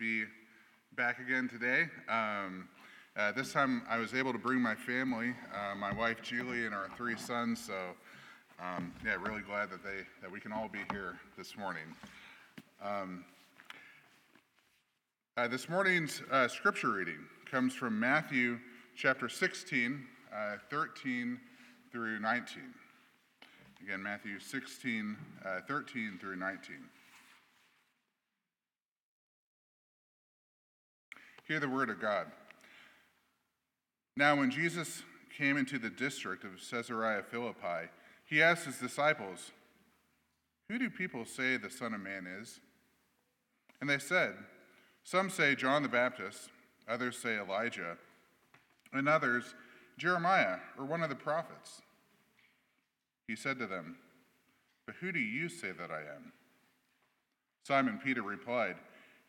be back again today. Um, uh, this time I was able to bring my family, uh, my wife Julie, and our three sons. So, um, yeah, really glad that they that we can all be here this morning. Um, uh, this morning's uh, scripture reading comes from Matthew chapter 16, uh, 13 through 19. Again, Matthew 16, uh, 13 through 19. Hear the word of God. Now, when Jesus came into the district of Caesarea Philippi, he asked his disciples, Who do people say the Son of Man is? And they said, Some say John the Baptist, others say Elijah, and others Jeremiah or one of the prophets. He said to them, But who do you say that I am? Simon Peter replied,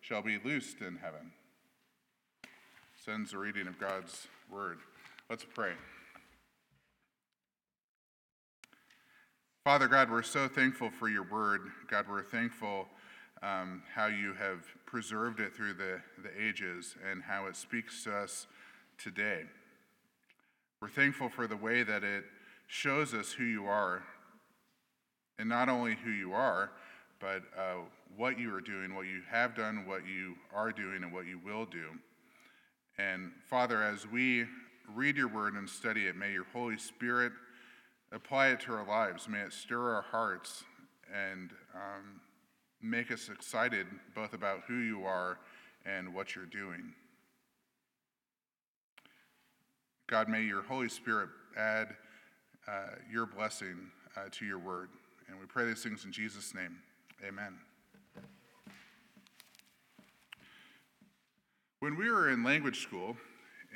shall be loosed in heaven. Sends the reading of God's word. Let's pray. Father God, we're so thankful for your word. God, we're thankful um, how you have preserved it through the, the ages and how it speaks to us today. We're thankful for the way that it shows us who you are, and not only who you are, but uh, what you are doing, what you have done, what you are doing, and what you will do. And Father, as we read your word and study it, may your Holy Spirit apply it to our lives. May it stir our hearts and um, make us excited both about who you are and what you're doing. God, may your Holy Spirit add uh, your blessing uh, to your word. And we pray these things in Jesus' name. Amen. When we were in language school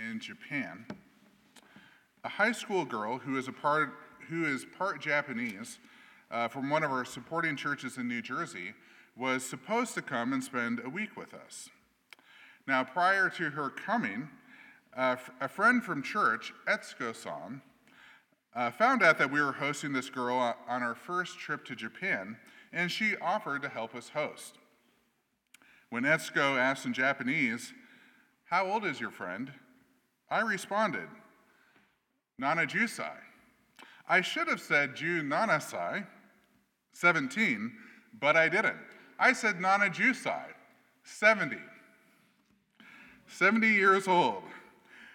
in Japan, a high school girl who is, a part, who is part Japanese uh, from one of our supporting churches in New Jersey was supposed to come and spend a week with us. Now, prior to her coming, uh, a friend from church, Etsuko san, uh, found out that we were hosting this girl on our first trip to Japan and she offered to help us host. When Etsuko asked in Japanese, How old is your friend? I responded, Nana Jusai. I should have said Ju Nanasai, 17, but I didn't. I said Nana Jusai, 70. 70 years old.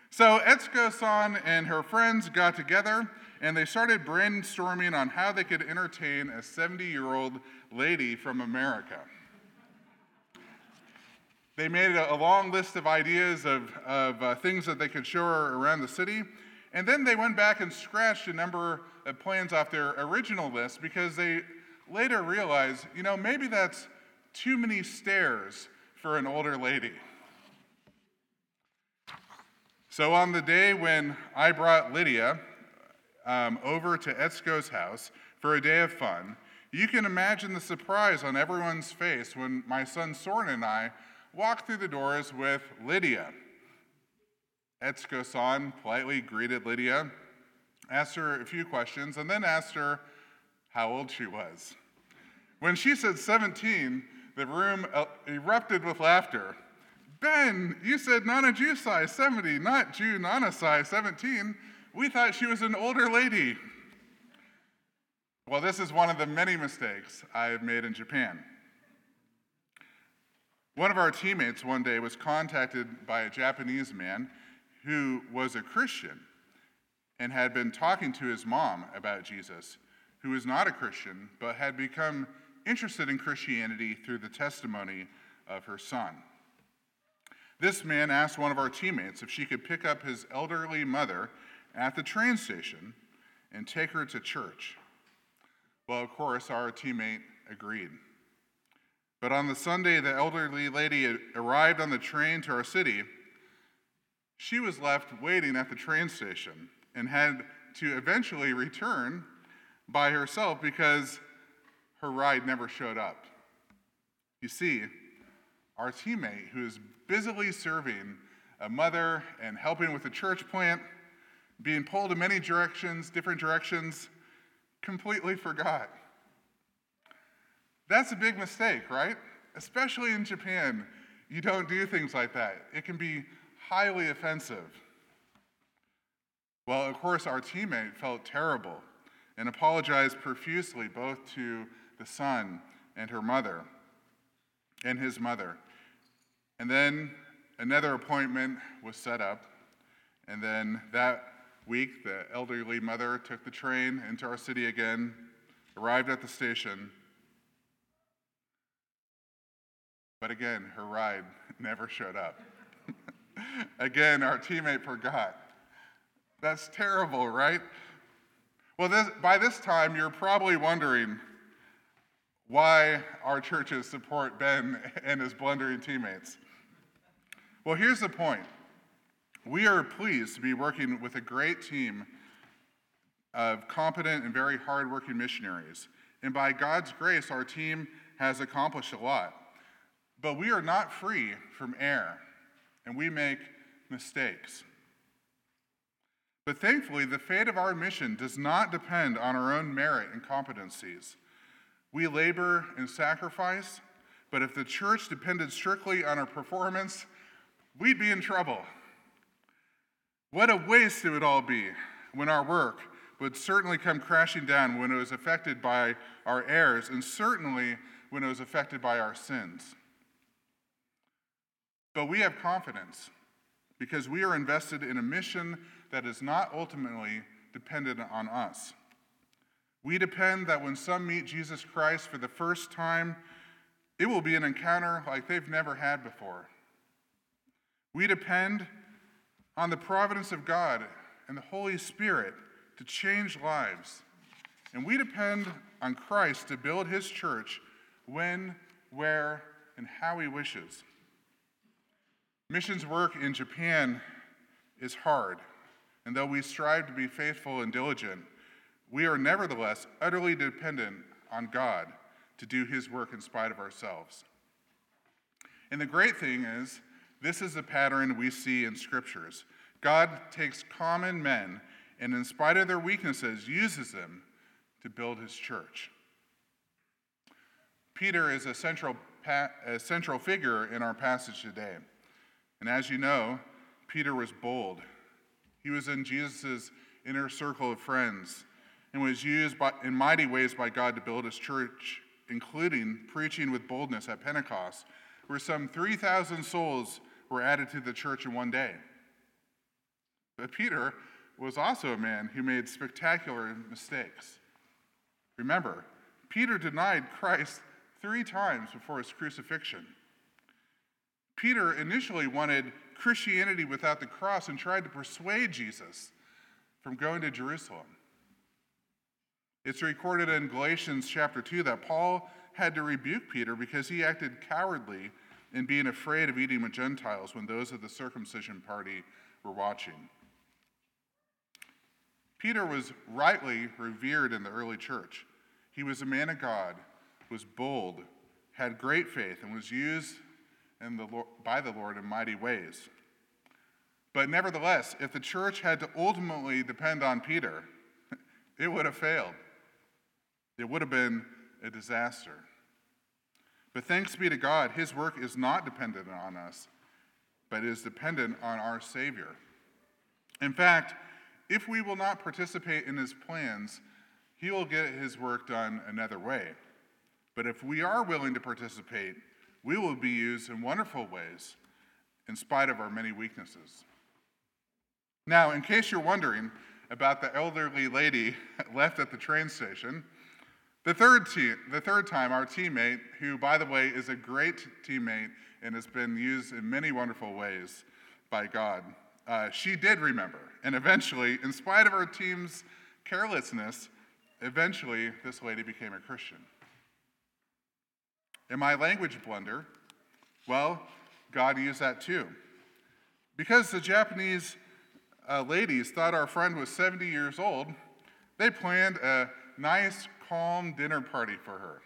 So Etsuko san and her friends got together and they started brainstorming on how they could entertain a 70 year old lady from America. They made a, long list of ideas of, of uh, things that they could show her around the city, and then they went back and scratched a number of plans off their original list because they later realized, you know, maybe that's too many stairs for an older lady. So on the day when I brought Lydia, um, over to Etsuko's house for a day of fun, you can imagine the surprise on everyone's face when my son Soren and I walked through the doors with Lydia. Etsuko san politely greeted Lydia, asked her a few questions, and then asked her how old she was. When she said 17, the room erupted with laughter. Ben, you said Nana Jusai 70, not Ju Nana Sai 17. We thought she was an older lady. Well, this is one of the many mistakes I have made in Japan. One of our teammates one day was contacted by a Japanese man who was a Christian and had been talking to his mom about Jesus, who was not a Christian but had become interested in Christianity through the testimony of her son. This man asked one of our teammates if she could pick up his elderly mother at the train station and take her to church. Well, of course, our teammate agreed. But on the Sunday the elderly lady arrived on the train to our city, she was left waiting at the train station and had to eventually return by herself because her ride never showed up. You see, our teammate, who is busily serving a mother and helping with the church plant, being pulled in many directions, different directions, completely forgot. That's a big mistake, right? Especially in Japan, you don't do things like that. It can be highly offensive. Well, of course, our teammate felt terrible and apologized profusely both to the son and her mother and his mother. And then another appointment was set up. And then that week, the elderly mother took the train into our city again, arrived at the station. But again, her ride never showed up. again, our teammate forgot. That's terrible, right? Well, this, by this time, you're probably wondering why our churches support Ben and his blundering teammates. Well, here's the point we are pleased to be working with a great team of competent and very hardworking missionaries. And by God's grace, our team has accomplished a lot. But we are not free from error, and we make mistakes. But thankfully, the fate of our mission does not depend on our own merit and competencies. We labor and sacrifice, but if the church depended strictly on our performance, we'd be in trouble. What a waste it would all be when our work would certainly come crashing down when it was affected by our errors, and certainly when it was affected by our sins. But we have confidence because we are invested in a mission that is not ultimately dependent on us. We depend that when some meet Jesus Christ for the first time, it will be an encounter like they've never had before. We depend on the providence of God and the Holy Spirit to change lives. And we depend on Christ to build his church when, where, and how he wishes. Missions work in Japan is hard, and though we strive to be faithful and diligent, we are nevertheless utterly dependent on God to do his work in spite of ourselves. And the great thing is, this is a pattern we see in scriptures. God takes common men and, in spite of their weaknesses, uses them to build his church. Peter is a central, a central figure in our passage today. And as you know, Peter was bold. He was in Jesus' inner circle of friends and was used by, in mighty ways by God to build his church, including preaching with boldness at Pentecost, where some 3,000 souls were added to the church in one day. But Peter was also a man who made spectacular mistakes. Remember, Peter denied Christ three times before his crucifixion. Peter initially wanted Christianity without the cross and tried to persuade Jesus from going to Jerusalem. It's recorded in Galatians chapter 2 that Paul had to rebuke Peter because he acted cowardly in being afraid of eating with Gentiles when those of the circumcision party were watching. Peter was rightly revered in the early church. He was a man of God, was bold, had great faith, and was used the Lord, by the Lord in mighty ways. But nevertheless, if the church had to ultimately depend on Peter, it would have failed. It would have been a disaster. But thanks be to God, his work is not dependent on us, but is dependent on our Savior. In fact, if we will not participate in his plans, he will get his work done another way. But if we are willing to participate, we will be used in wonderful ways in spite of our many weaknesses. Now, in case you're wondering about the elderly lady left at the train station, the third, te- the third time, our teammate, who, by the way, is a great teammate and has been used in many wonderful ways by God, uh, she did remember. And eventually, in spite of our team's carelessness, eventually this lady became a Christian. And my language blunder, well, God used that too. Because the Japanese uh, ladies thought our friend was 70 years old, they planned a nice, calm dinner party for her.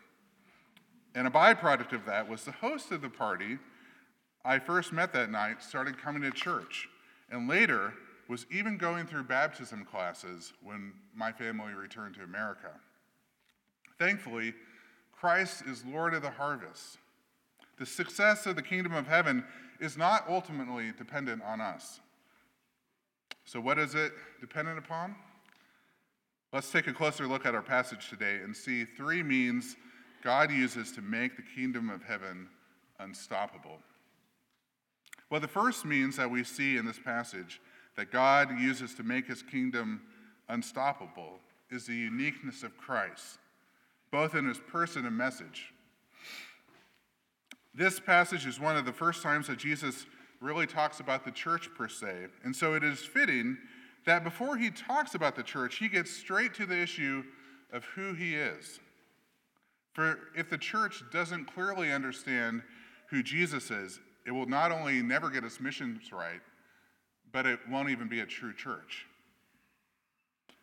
And a byproduct of that was the host of the party I first met that night started coming to church, and later was even going through baptism classes when my family returned to America. Thankfully, Christ is Lord of the harvest. The success of the kingdom of heaven is not ultimately dependent on us. So, what is it dependent upon? Let's take a closer look at our passage today and see three means God uses to make the kingdom of heaven unstoppable. Well, the first means that we see in this passage that God uses to make his kingdom unstoppable is the uniqueness of Christ, both in his person and message. This passage is one of the first times that Jesus really talks about the church per se. And so it is fitting that before he talks about the church, he gets straight to the issue of who he is. For if the church doesn't clearly understand who Jesus is, it will not only never get its missions right, but it won't even be a true church.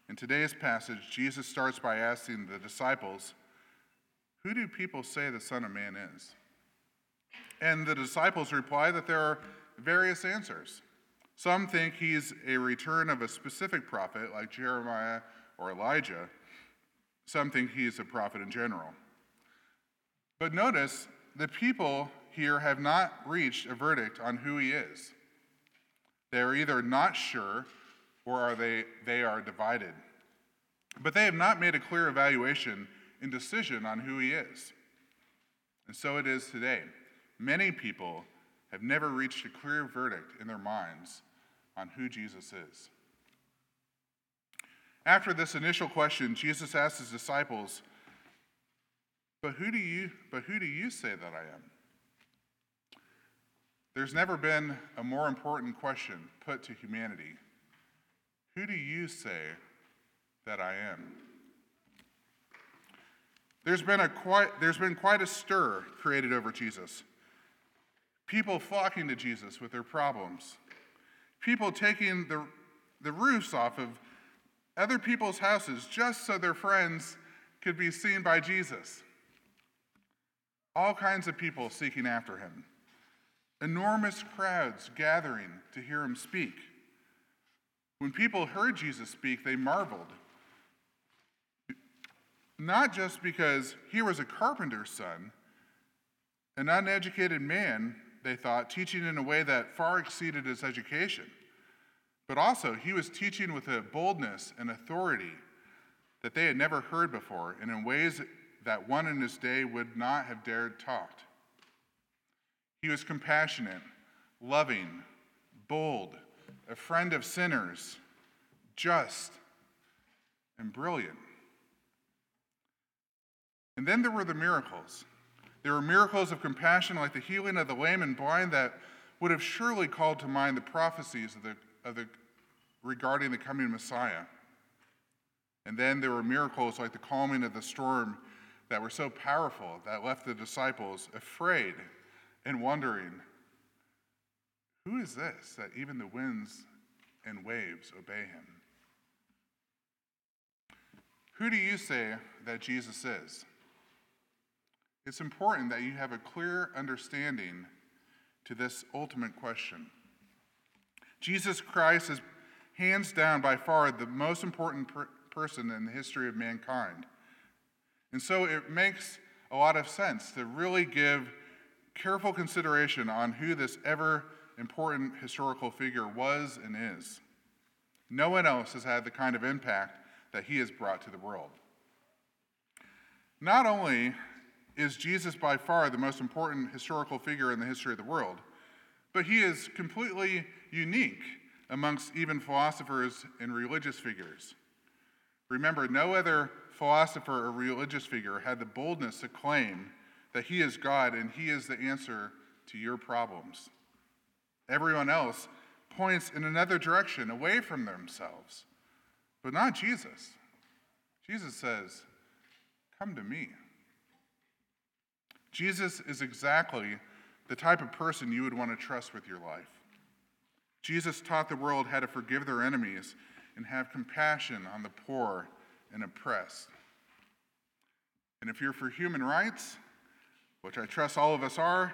In today's passage, Jesus starts by asking the disciples, Who do people say the Son of Man is? And the disciples reply that there are various answers. Some think he's a return of a specific prophet like Jeremiah or Elijah. Some think he's a prophet in general. But notice the people here have not reached a verdict on who he is. They are either not sure or are they, they are divided. But they have not made a clear evaluation and decision on who he is. And so it is today. Many people have never reached a clear verdict in their minds on who Jesus is. After this initial question, Jesus asked his disciples, "But who do you but who do you say that I am?" There's never been a more important question put to humanity. Who do you say that I am? There's been, a quite, there's been quite a stir created over Jesus. People flocking to Jesus with their problems. People taking the, the roofs off of other people's houses just so their friends could be seen by Jesus. All kinds of people seeking after him. Enormous crowds gathering to hear him speak. When people heard Jesus speak, they marveled. Not just because he was a carpenter's son, an uneducated man, they thought, teaching in a way that far exceeded his education, but also he was teaching with a boldness and authority that they had never heard before, and in ways that one in his day would not have dared talked. He was compassionate, loving, bold, a friend of sinners, just, and brilliant. And then there were the miracles. There were miracles of compassion, like the healing of the lame and blind, that would have surely called to mind the prophecies of the, of the, regarding the coming Messiah. And then there were miracles like the calming of the storm that were so powerful that left the disciples afraid and wondering, who is this that even the winds and waves obey him? Who do you say that Jesus is? It's important that you have a clear understanding to this ultimate question. Jesus Christ is hands down by far the most important per- person in the history of mankind. And so it makes a lot of sense to really give careful consideration on who this ever important historical figure was and is. No one else has had the kind of impact that he has brought to the world. Not only is Jesus by far the most important historical figure in the history of the world, but he is completely unique amongst even philosophers and religious figures. Remember, no other philosopher or religious figure had the boldness to claim that He is God and He is the answer to your problems. Everyone else points in another direction, away from themselves, but not Jesus. Jesus says, Come to me. Jesus is exactly the type of person you would want to trust with your life. Jesus taught the world how to forgive their enemies and have compassion on the poor and oppressed. And if you're for human rights, which I trust all of us are,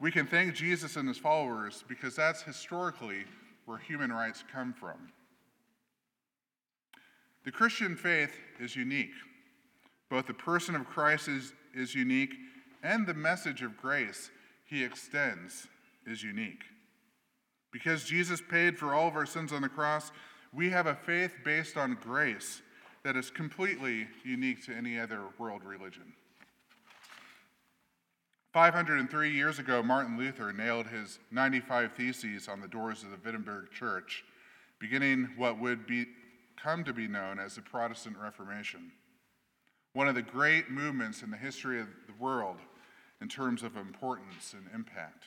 we can thank Jesus and his followers because that's historically where human rights come from. The Christian faith is unique. Both the person of Christ is, is unique and the message of grace he extends is unique. Because Jesus paid for all of our sins on the cross, we have a faith based on grace that is completely unique to any other world religion. 503 years ago, Martin Luther nailed his 95 Theses on the doors of the Wittenberg Church, beginning what would be, come to be known as the Protestant Reformation, one of the great movements in the history of the world in terms of importance and impact.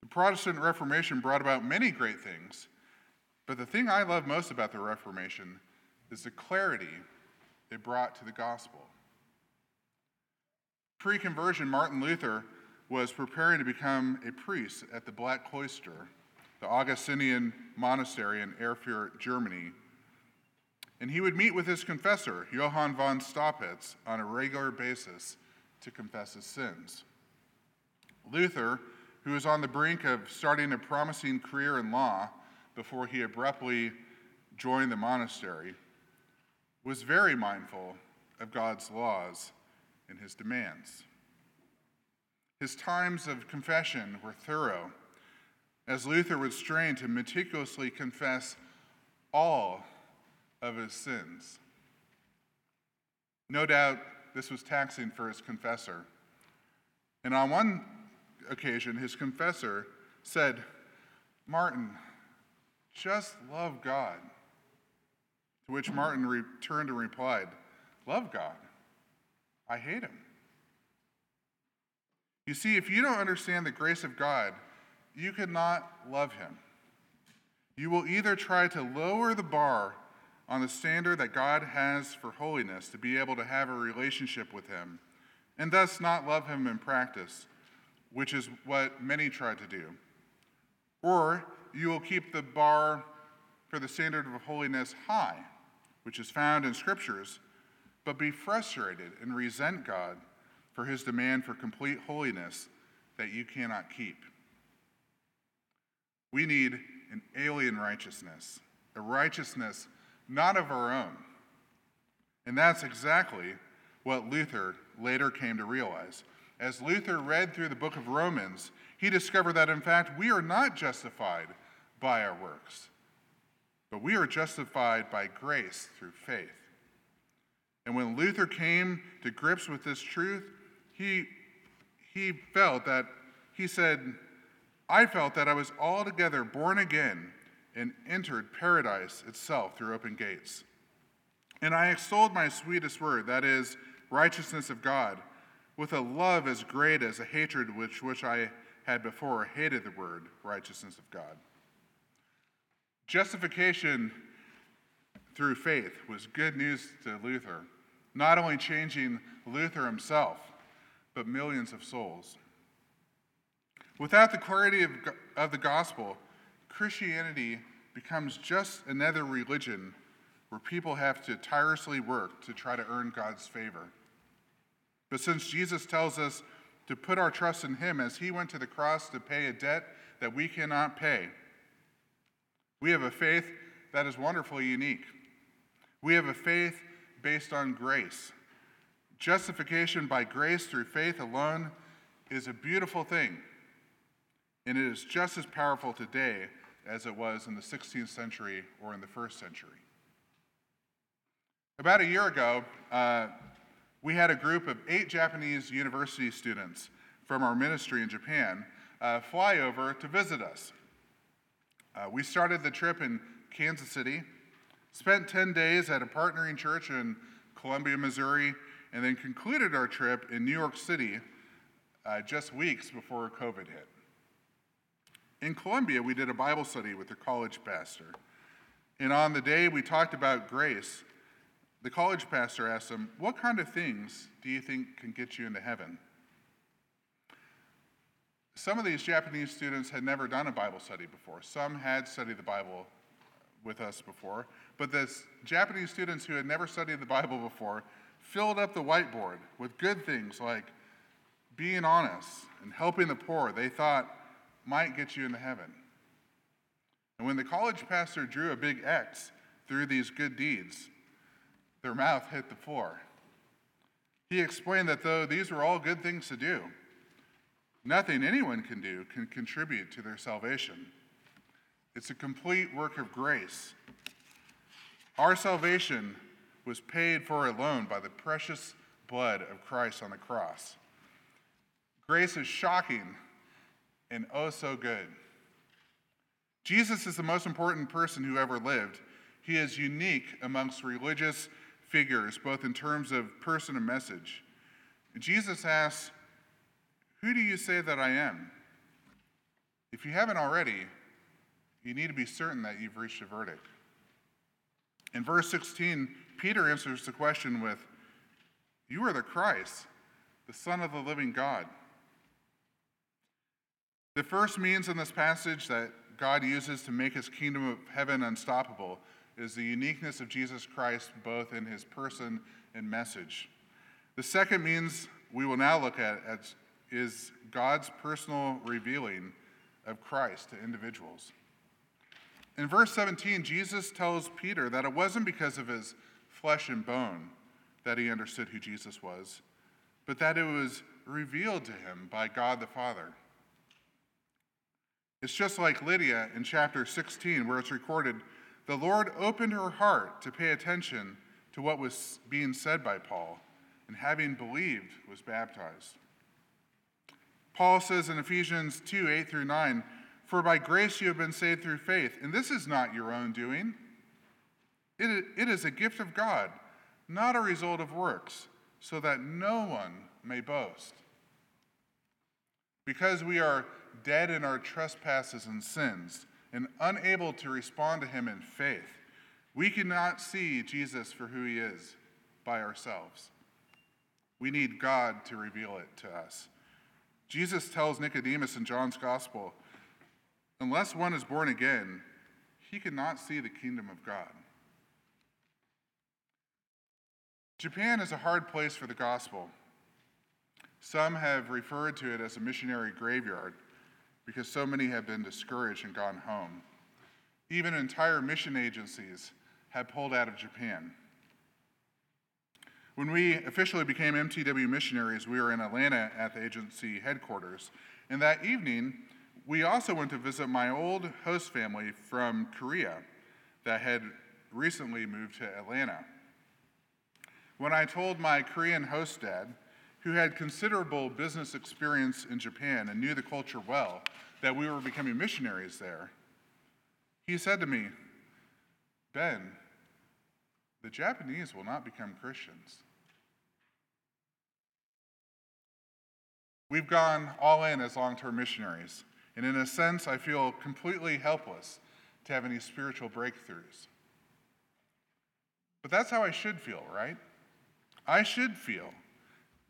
The Protestant Reformation brought about many great things, but the thing I love most about the Reformation is the clarity it brought to the gospel. Pre conversion, Martin Luther was preparing to become a priest at the Black Cloister, the Augustinian monastery in Erfurt, Germany. And he would meet with his confessor, Johann von Staupitz, on a regular basis to confess his sins. Luther, who was on the brink of starting a promising career in law before he abruptly joined the monastery, was very mindful of God's laws and his demands. His times of confession were thorough, as Luther would strain to meticulously confess all of his sins. No doubt this was taxing for his confessor. And on one occasion, his confessor said, Martin, just love God. To which Martin returned and replied, Love God? I hate him. You see, if you don't understand the grace of God, you cannot love him. You will either try to lower the bar on the standard that God has for holiness to be able to have a relationship with him, and thus not love him in practice, which is what many try to do. Or you will keep the bar for the standard of holiness high, which is found in scriptures but be frustrated and resent God for his demand for complete holiness that you cannot keep. We need an alien righteousness, a righteousness not of our own. And that's exactly what Luther later came to realize. As Luther read through the book of Romans, he discovered that in fact we are not justified by our works, but we are justified by grace through faith. And when Luther came to grips with this truth, he, he felt that, he said, I felt that I was altogether born again and entered paradise itself through open gates. And I extolled my sweetest word, that is, righteousness of God, with a love as great as a hatred which, which I had before hated the word righteousness of God. Justification through faith was good news to Luther, not only changing Luther himself, but millions of souls. Without the clarity of, of the gospel, Christianity becomes just another religion where people have to tirelessly work to try to earn God's favor. But since Jesus tells us to put our trust in Him as He went to the cross to pay a debt that we cannot pay, we have a faith that is wonderfully unique. We have a faith based on grace. Justification by grace through faith alone is a beautiful thing, and it is just as powerful today as it was in the 16th century or in the first century. About a year ago, uh, we had a group of eight Japanese university students from our ministry in Japan uh, fly over to visit us. Uh, we started the trip in Kansas City, spent 10 days at a partnering church in Columbia, Missouri, and then concluded our trip in New York City uh, just weeks before COVID hit. In Columbia, we did a Bible study with the college pastor. And on the day we talked about grace, the college pastor asked him, What kind of things do you think can get you into heaven? some of these Japanese students had never done a Bible study before. Some had studied the Bible with us before, but the Japanese students who had never studied the Bible before filled up the whiteboard with good things like being honest and helping the poor they thought might get you into heaven. And when the college pastor drew a big X through these good deeds, their mouth hit the floor. He explained that though these were all good things to do, nothing anyone can do can contribute to their salvation. It's a complete work of grace. Our salvation was paid for alone by the precious blood of Christ on the cross. Grace is shocking and oh so good. Jesus is the most important person who ever lived. He is unique amongst religious figures, both in terms of person and message. Jesus asks, Who do you say that I am? If you haven't already, you need to be certain that you've reached a verdict. In verse 16, Peter answers the question with, You are the Christ, the Son of the living God. The first means in this passage that God uses to make his kingdom of heaven unstoppable is the uniqueness of Jesus Christ, both in his person and message. The second means we will now look at is God's personal revealing of Christ to individuals. In verse 17, Jesus tells Peter that it wasn't because of his flesh and bone that he understood who Jesus was, but that it was revealed to him by God the Father. It's just like Lydia in chapter 16, where it's recorded the Lord opened her heart to pay attention to what was being said by Paul, and having believed, was baptized. Paul says in Ephesians 2 8 through 9, For by grace you have been saved through faith, and this is not your own doing. It, it is a gift of God, not a result of works, so that no one may boast. Because we are dead in our trespasses and sins, and unable to respond to him in faith, we cannot see Jesus for who he is by ourselves. We need God to reveal it to us. Jesus tells Nicodemus in John's Gospel, unless one is born again, he cannot see the kingdom of God. Japan is a hard place for the gospel. Some have referred to it as a missionary graveyard because so many have been discouraged and gone home. Even entire mission agencies have pulled out of Japan. When we officially became MTW missionaries, we were in Atlanta at the agency headquarters. And that evening, we also went to visit my old host family from Korea that had recently moved to Atlanta. When I told my Korean host dad who had considerable business experience in Japan and knew the culture well, that we were becoming missionaries there, he said to me, Ben, the Japanese will not become Christians. We've gone all in as long term missionaries, and in a sense, I feel completely helpless to have any spiritual breakthroughs. But that's how I should feel, right? I should feel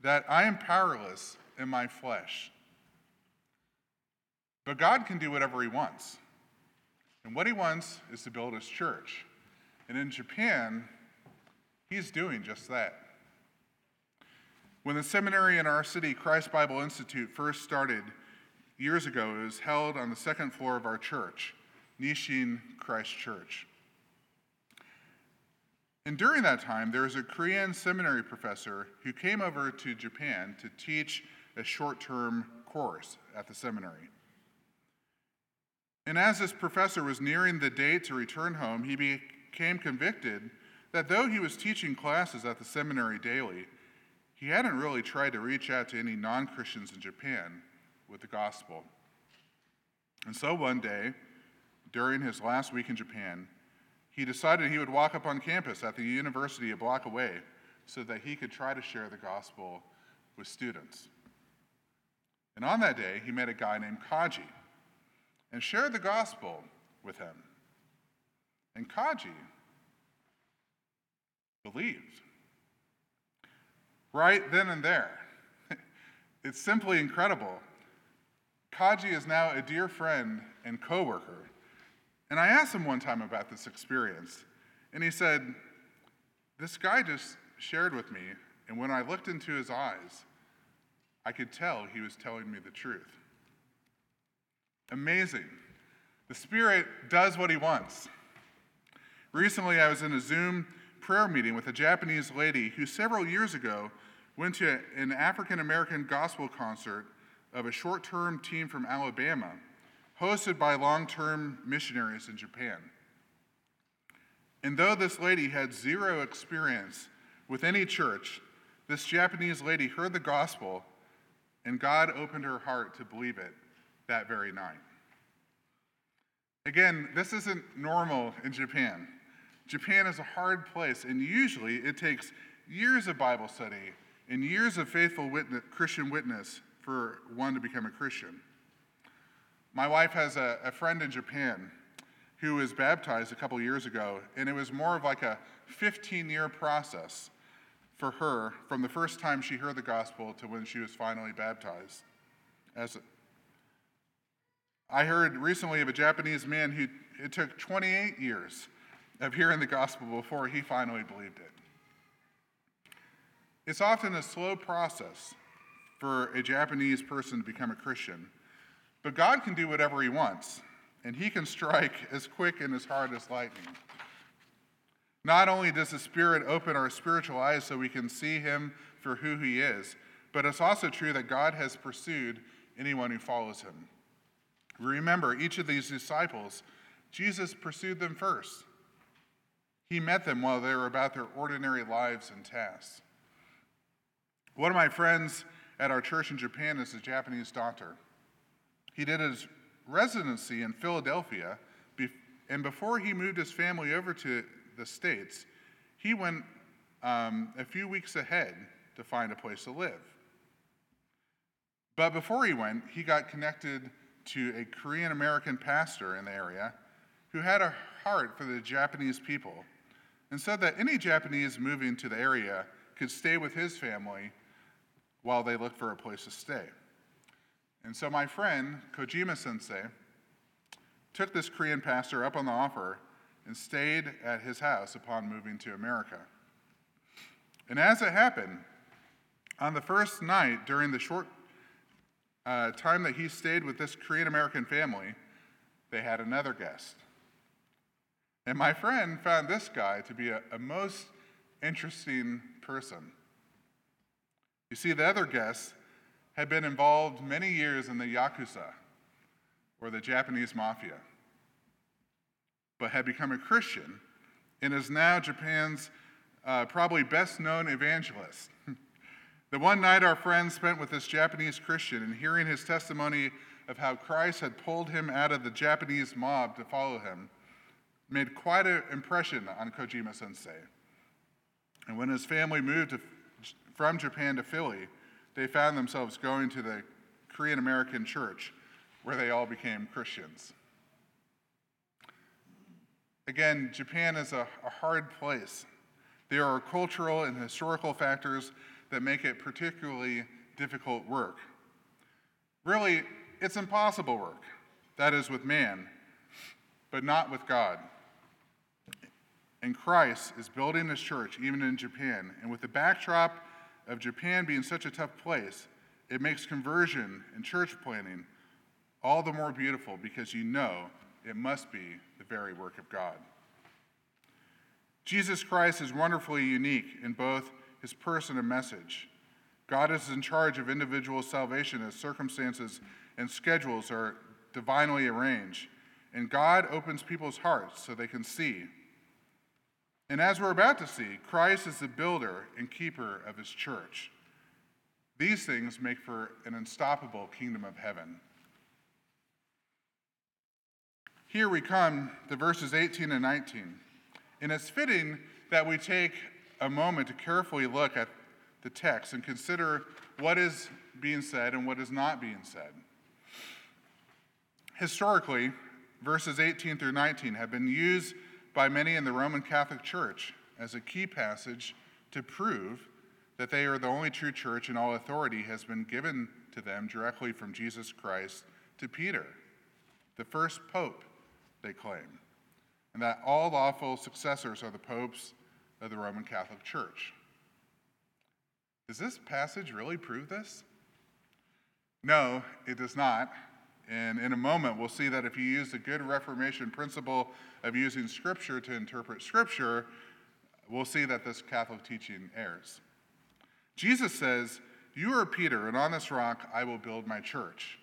that I am powerless in my flesh. But God can do whatever He wants. And what He wants is to build His church. And in Japan, He's doing just that. When the seminary in our city, Christ Bible Institute, first started years ago, it was held on the second floor of our church, Nishin Christ Church. And during that time, there was a Korean seminary professor who came over to Japan to teach a short term course at the seminary. And as this professor was nearing the date to return home, he became convicted that though he was teaching classes at the seminary daily, he hadn't really tried to reach out to any non Christians in Japan with the gospel. And so one day, during his last week in Japan, he decided he would walk up on campus at the university a block away so that he could try to share the gospel with students. And on that day, he met a guy named Kaji and shared the gospel with him. And Kaji believed. Right then and there. It's simply incredible. Kaji is now a dear friend and coworker. And I asked him one time about this experience, and he said, This guy just shared with me, and when I looked into his eyes, I could tell he was telling me the truth. Amazing. The Spirit does what he wants. Recently, I was in a Zoom prayer meeting with a Japanese lady who several years ago went to an African American gospel concert of a short term team from Alabama, hosted by long term missionaries in Japan. And though this lady had zero experience with any church, this Japanese lady heard the gospel and God opened her heart to believe it that very night. Again, this isn't normal in Japan. Japan is a hard place, and usually it takes years of Bible study and years of faithful witness, Christian witness for one to become a Christian. My wife has a, a friend in Japan who was baptized a couple years ago, and it was more of like a 15 year process for her from the first time she heard the gospel to when she was finally baptized. As a, I heard recently of a Japanese man who it took 28 years of hearing the gospel before he finally believed it. It's often a slow process for a Japanese person to become a Christian, but God can do whatever He wants, and He can strike as quick and as hard as lightning. Not only does the Spirit open our spiritual eyes so we can see Him for who He is, but it's also true that God has pursued anyone who follows Him. Remember, each of these disciples, Jesus pursued them first. He met them while they were about their ordinary lives and tasks. One of my friends at our church in Japan is a Japanese doctor. He did his residency in Philadelphia, and before he moved his family over to the States, he went um, a few weeks ahead to find a place to live. But before he went, he got connected to a Korean American pastor in the area who had a heart for the Japanese people and said that any Japanese moving to the area could stay with his family while they looked for a place to stay. And so my friend, Kojima sensei, took this Korean pastor up on the offer and stayed at his house upon moving to America. And as it happened, on the first night during the short uh, time that he stayed with this Korean American family, they had another guest. And my friend found this guy to be a, a most interesting person. You see, the other guest had been involved many years in the Yakuza, or the Japanese mafia, but had become a Christian and is now Japan's uh, probably best known evangelist. the one night our friend spent with this Japanese Christian and hearing his testimony of how Christ had pulled him out of the Japanese mob to follow him made quite an impression on Kojima sensei. And when his family moved to, from Japan to Philly, they found themselves going to the Korean American church where they all became Christians. Again, Japan is a, a hard place. There are cultural and historical factors that make it particularly difficult work. Really, it's impossible work, that is, with man, but not with God. And Christ is building his church even in Japan. And with the backdrop of Japan being such a tough place, it makes conversion and church planting all the more beautiful because you know it must be the very work of God. Jesus Christ is wonderfully unique in both his person and message. God is in charge of individual salvation as circumstances and schedules are divinely arranged. And God opens people's hearts so they can see and as we're about to see, Christ is the builder and keeper of his church. These things make for an unstoppable kingdom of heaven. Here we come to verses 18 and 19. And it's fitting that we take a moment to carefully look at the text and consider what is being said and what is not being said. Historically, verses 18 through 19 have been used by many in the Roman Catholic Church as a key passage to prove that they are the only true church and all authority has been given to them directly from Jesus Christ, to Peter, the first pope, they claim, and that all lawful successors are the popes of the Roman Catholic Church. Does this passage really prove this? No, it does not. And in a moment, we'll see that if you use the good Reformation principle of using Scripture to interpret Scripture, we'll see that this Catholic teaching errs. Jesus says, You are Peter, and on this rock I will build my church.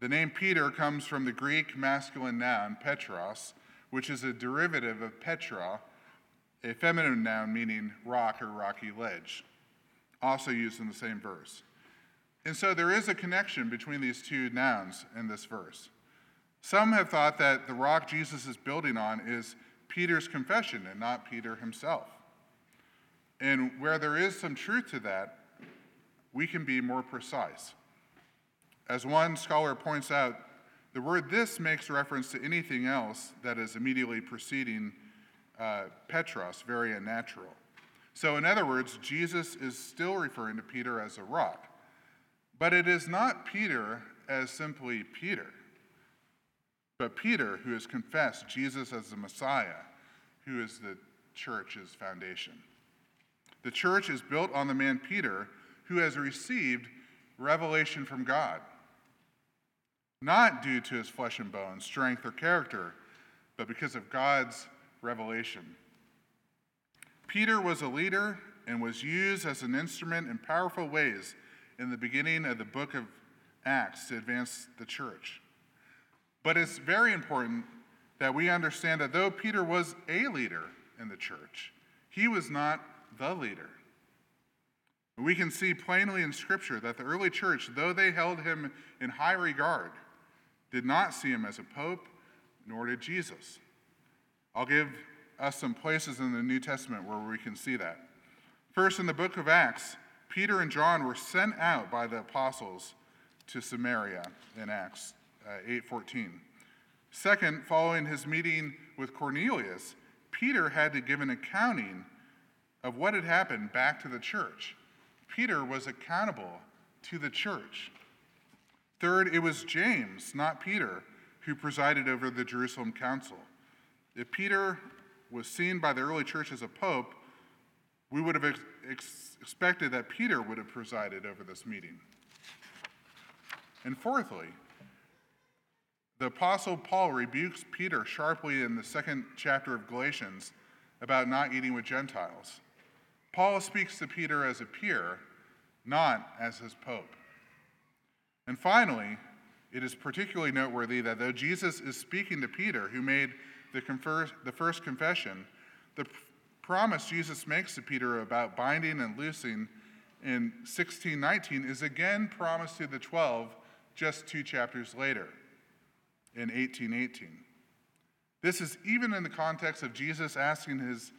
The name Peter comes from the Greek masculine noun, Petros, which is a derivative of Petra, a feminine noun meaning rock or rocky ledge, also used in the same verse. And so there is a connection between these two nouns in this verse. Some have thought that the rock Jesus is building on is Peter's confession and not Peter himself. And where there is some truth to that, we can be more precise. As one scholar points out, the word this makes reference to anything else that is immediately preceding uh, Petros, very unnatural. So, in other words, Jesus is still referring to Peter as a rock. But it is not Peter as simply Peter, but Peter who has confessed Jesus as the Messiah, who is the church's foundation. The church is built on the man Peter, who has received revelation from God, not due to his flesh and bone, strength, or character, but because of God's revelation. Peter was a leader and was used as an instrument in powerful ways in the beginning of the book of Acts to advance the church. But it's very important that we understand that though Peter was a leader in the church, he was not the leader. We can see plainly in Scripture that the early church, though they held him in high regard, did not see him as a pope, nor did Jesus. I'll give us some places in the New Testament where we can see that. First, in the book of Acts, Peter and John were sent out by the apostles to Samaria in Acts uh, 8:14. Second, following his meeting with Cornelius, Peter had to give an accounting of what had happened back to the church. Peter was accountable to the church. Third, it was James, not Peter, who presided over the Jerusalem council. If Peter was seen by the early church as a pope, we would have ex- ex- expected that Peter would have presided over this meeting. And fourthly, the Apostle Paul rebukes Peter sharply in the second chapter of Galatians about not eating with Gentiles. Paul speaks to Peter as a peer, not as his pope. And finally, it is particularly noteworthy that though Jesus is speaking to Peter, who made the, confer- the first confession, the promise Jesus makes to Peter about binding and loosing in 1619 is again promised to the 12 just two chapters later in 1818. This is even in the context of Jesus asking his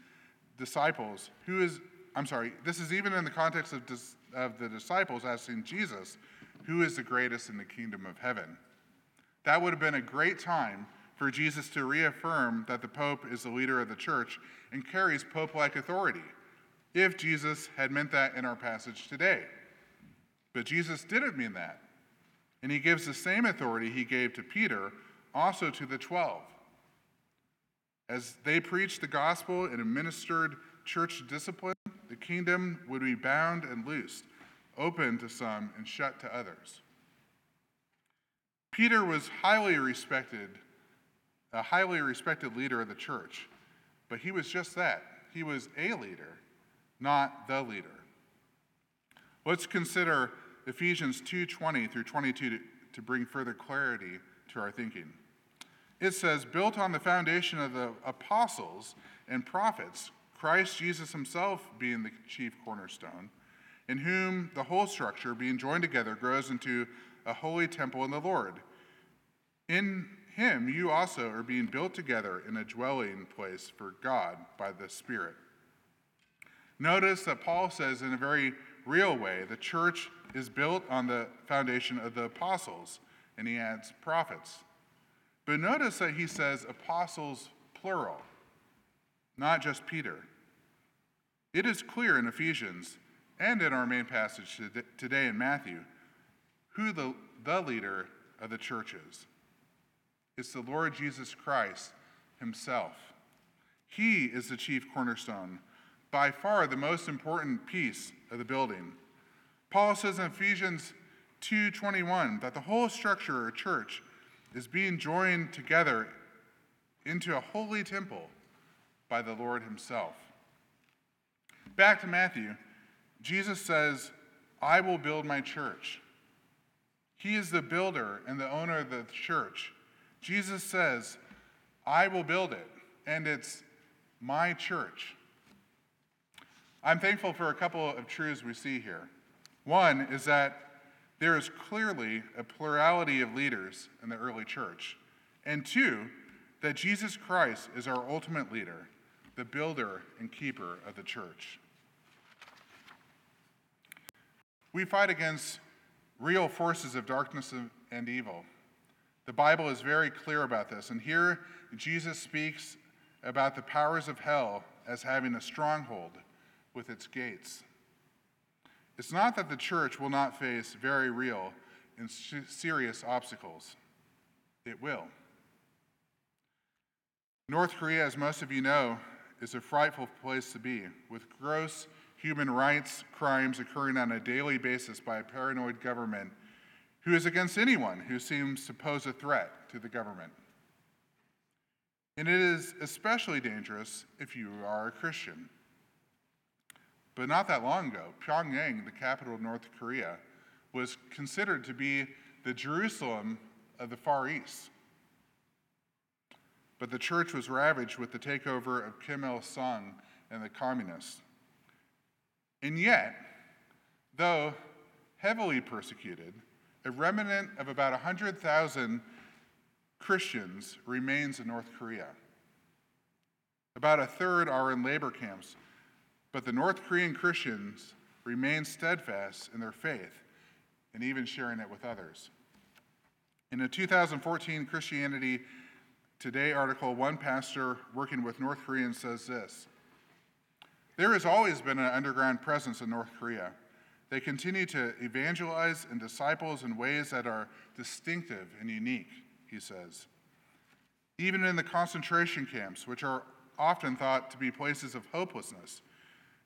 disciples, who is, I'm sorry, this is even in the context of, dis, of the disciples asking Jesus, who is the greatest in the kingdom of heaven? That would have been a great time for Jesus to reaffirm that the Pope is the leader of the church and carries Pope like authority, if Jesus had meant that in our passage today. But Jesus didn't mean that. And he gives the same authority he gave to Peter also to the 12. As they preached the gospel and administered church discipline, the kingdom would be bound and loosed, open to some and shut to others. Peter was highly respected a highly respected leader of the church, but he was just that. He was a leader, not the leader. Let's consider Ephesians 2:20 through 22 to, bring further clarity to our thinking. It says, "Built on the foundation of the apostles and prophets, Christ Jesus himself being the chief cornerstone, in whom the whole structure being joined together grows into a holy temple in the Lord. In him you also are being built together in a dwelling place for God by the Spirit. Notice that Paul says in a very real way the church is built on the foundation of the apostles, and he adds prophets. But notice that he says apostles plural, not just Peter. It is clear in Ephesians and in our main passage today in Matthew who the, the leader of the churches. It's the Lord Jesus Christ himself. He is the chief cornerstone, by far the most important piece of the building. Paul says in Ephesians 2:21 that the whole structure or church is being joined together into a holy temple by the Lord himself. Back to Matthew, Jesus says, "I will build my church." He is the builder and the owner of the church. Jesus says, I will build it, and it's my church. I'm thankful for a couple of truths we see here. One is that there is clearly a plurality of leaders in the early church. And two, that Jesus Christ is our ultimate leader, the builder and keeper of the church. We fight against real forces of darkness and evil. The Bible is very clear about this. And here, Jesus speaks about the powers of hell as having a stronghold with its gates. It's not that the church will not face very real and serious obstacles, it will. North Korea, as most of you know, is a frightful place to be, with gross human rights crimes occurring on a daily basis by a paranoid government who is against anyone who seems to pose a threat to the government. And it is especially dangerous if you are a Christian. But not that long ago, Pyongyang, the capital of North Korea, was considered to be the Jerusalem of the Far East. But the church was ravaged with the takeover of Kim Il sung and the communists. And yet, though heavily persecuted, a remnant of about 100,000 Christians remains in North Korea. About a third are in labor camps, but the North Korean Christians remain steadfast in their faith and even sharing it with others. In a 2014 Christianity Today article, one pastor working with North Koreans says this There has always been an underground presence in North Korea. They continue to evangelize and disciples in ways that are distinctive and unique, he says. Even in the concentration camps, which are often thought to be places of hopelessness,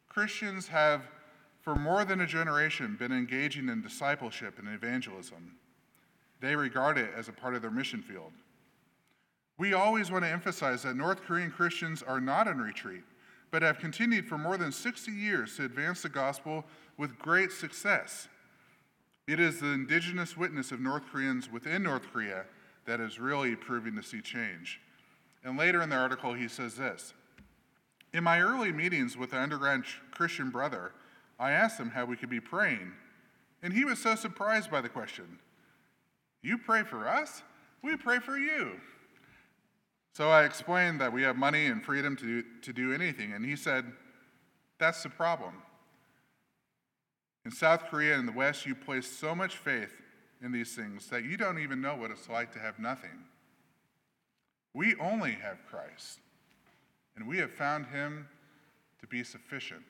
Christians have, for more than a generation, been engaging in discipleship and evangelism. They regard it as a part of their mission field. We always want to emphasize that North Korean Christians are not in retreat, but have continued for more than 60 years to advance the gospel with great success. It is the indigenous witness of North Koreans within North Korea that is really proving to see change. And later in the article, he says this In my early meetings with the underground Christian brother, I asked him how we could be praying, and he was so surprised by the question You pray for us? We pray for you. So I explained that we have money and freedom to do, to do anything, and he said, That's the problem. In South Korea and the West, you place so much faith in these things that you don't even know what it's like to have nothing. We only have Christ, and we have found him to be sufficient.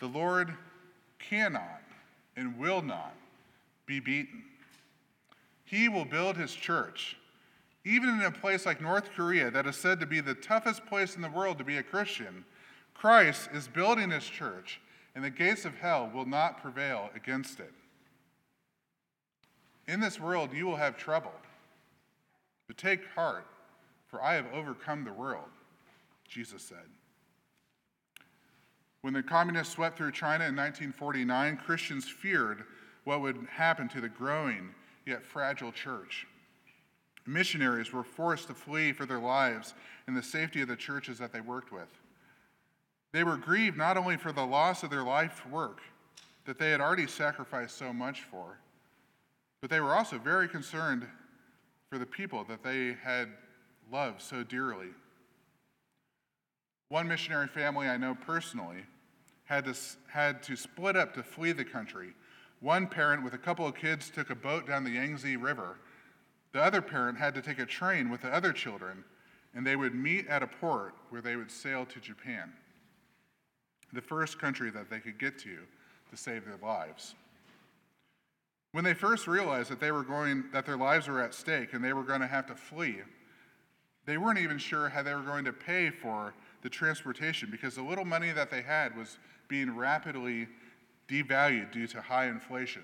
The Lord cannot and will not be beaten. He will build his church. Even in a place like North Korea, that is said to be the toughest place in the world to be a Christian, Christ is building his church, and the gates of hell will not prevail against it. In this world, you will have trouble. But take heart, for I have overcome the world, Jesus said. When the communists swept through China in 1949, Christians feared what would happen to the growing yet fragile church. Missionaries were forced to flee for their lives and the safety of the churches that they worked with. They were grieved not only for the loss of their life work that they had already sacrificed so much for, but they were also very concerned for the people that they had loved so dearly. One missionary family I know personally had to, had to split up to flee the country. One parent with a couple of kids took a boat down the Yangtze River. The other parent had to take a train with the other children, and they would meet at a port where they would sail to Japan the first country that they could get to to save their lives. When they first realized that they were going that their lives were at stake and they were going to have to flee, they weren't even sure how they were going to pay for the transportation because the little money that they had was being rapidly devalued due to high inflation.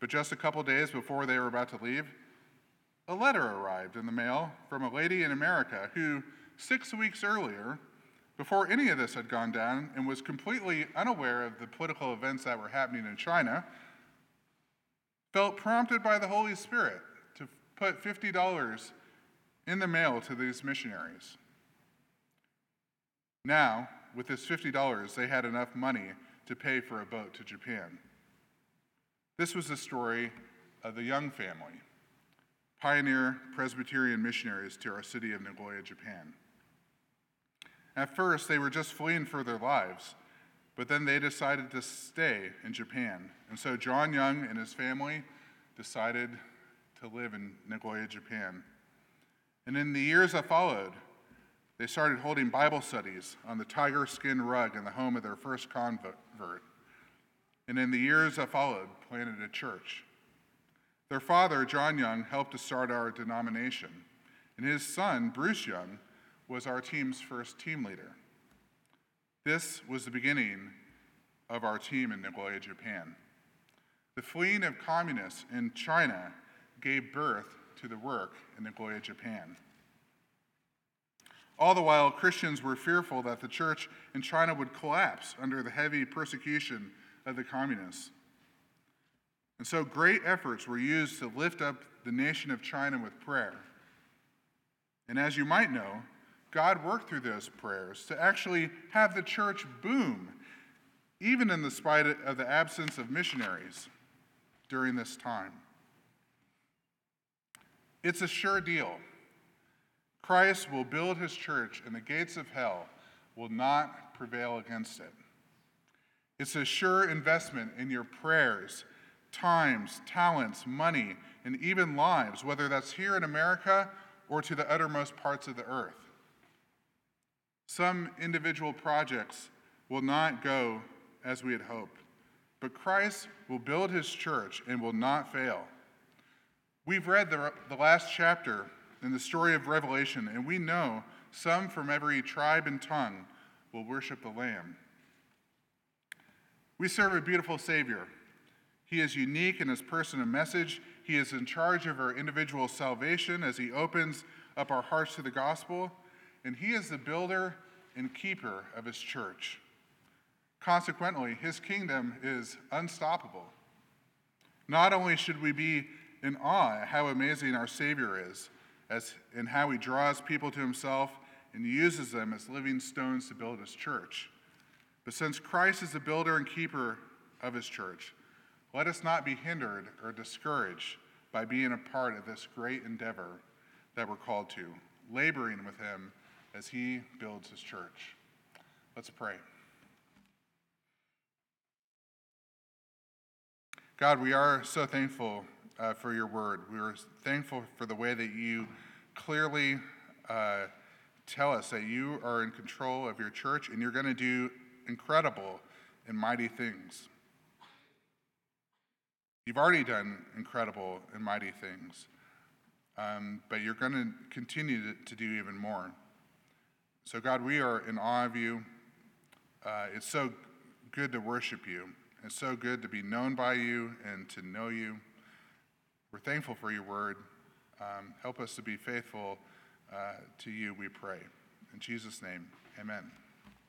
But just a couple days before they were about to leave, a letter arrived in the mail from a lady in America who, six weeks earlier, before any of this had gone down and was completely unaware of the political events that were happening in China, felt prompted by the Holy Spirit to put $50 in the mail to these missionaries. Now, with this $50, they had enough money to pay for a boat to Japan. This was the story of the Young family, pioneer Presbyterian missionaries to our city of Nagoya, Japan. At first, they were just fleeing for their lives, but then they decided to stay in Japan. And so John Young and his family decided to live in Nagoya, Japan. And in the years that followed, they started holding Bible studies on the tiger skin rug in the home of their first convert. And in the years that followed, planted a church. Their father, John Young, helped to start our denomination. And his son, Bruce Young, was our team's first team leader. This was the beginning of our team in Nagoya, Japan. The fleeing of communists in China gave birth to the work in Nagoya, Japan. All the while, Christians were fearful that the church in China would collapse under the heavy persecution of the communists. And so, great efforts were used to lift up the nation of China with prayer. And as you might know, God worked through those prayers to actually have the church boom, even in the spite of the absence of missionaries during this time. It's a sure deal. Christ will build his church, and the gates of hell will not prevail against it. It's a sure investment in your prayers, times, talents, money, and even lives, whether that's here in America or to the uttermost parts of the earth. Some individual projects will not go as we had hoped, but Christ will build his church and will not fail. We've read the, the last chapter in the story of Revelation, and we know some from every tribe and tongue will worship the Lamb. We serve a beautiful Savior. He is unique in his person and message. He is in charge of our individual salvation as he opens up our hearts to the gospel and he is the builder and keeper of his church. Consequently, his kingdom is unstoppable. Not only should we be in awe at how amazing our Savior is, as in how he draws people to himself and uses them as living stones to build his church. But since Christ is the builder and keeper of his church, let us not be hindered or discouraged by being a part of this great endeavor that we're called to, laboring with him as he builds his church. Let's pray. God, we are so thankful uh, for your word. We are thankful for the way that you clearly uh, tell us that you are in control of your church and you're going to do incredible and mighty things. You've already done incredible and mighty things, um, but you're going to continue to, do even more. So, God, we are in awe of you. Uh, it's so good to worship you. It's so good to be known by you and to know you. We're thankful for your word. Um, help us to be faithful uh, to you, we pray. In Jesus' name, amen.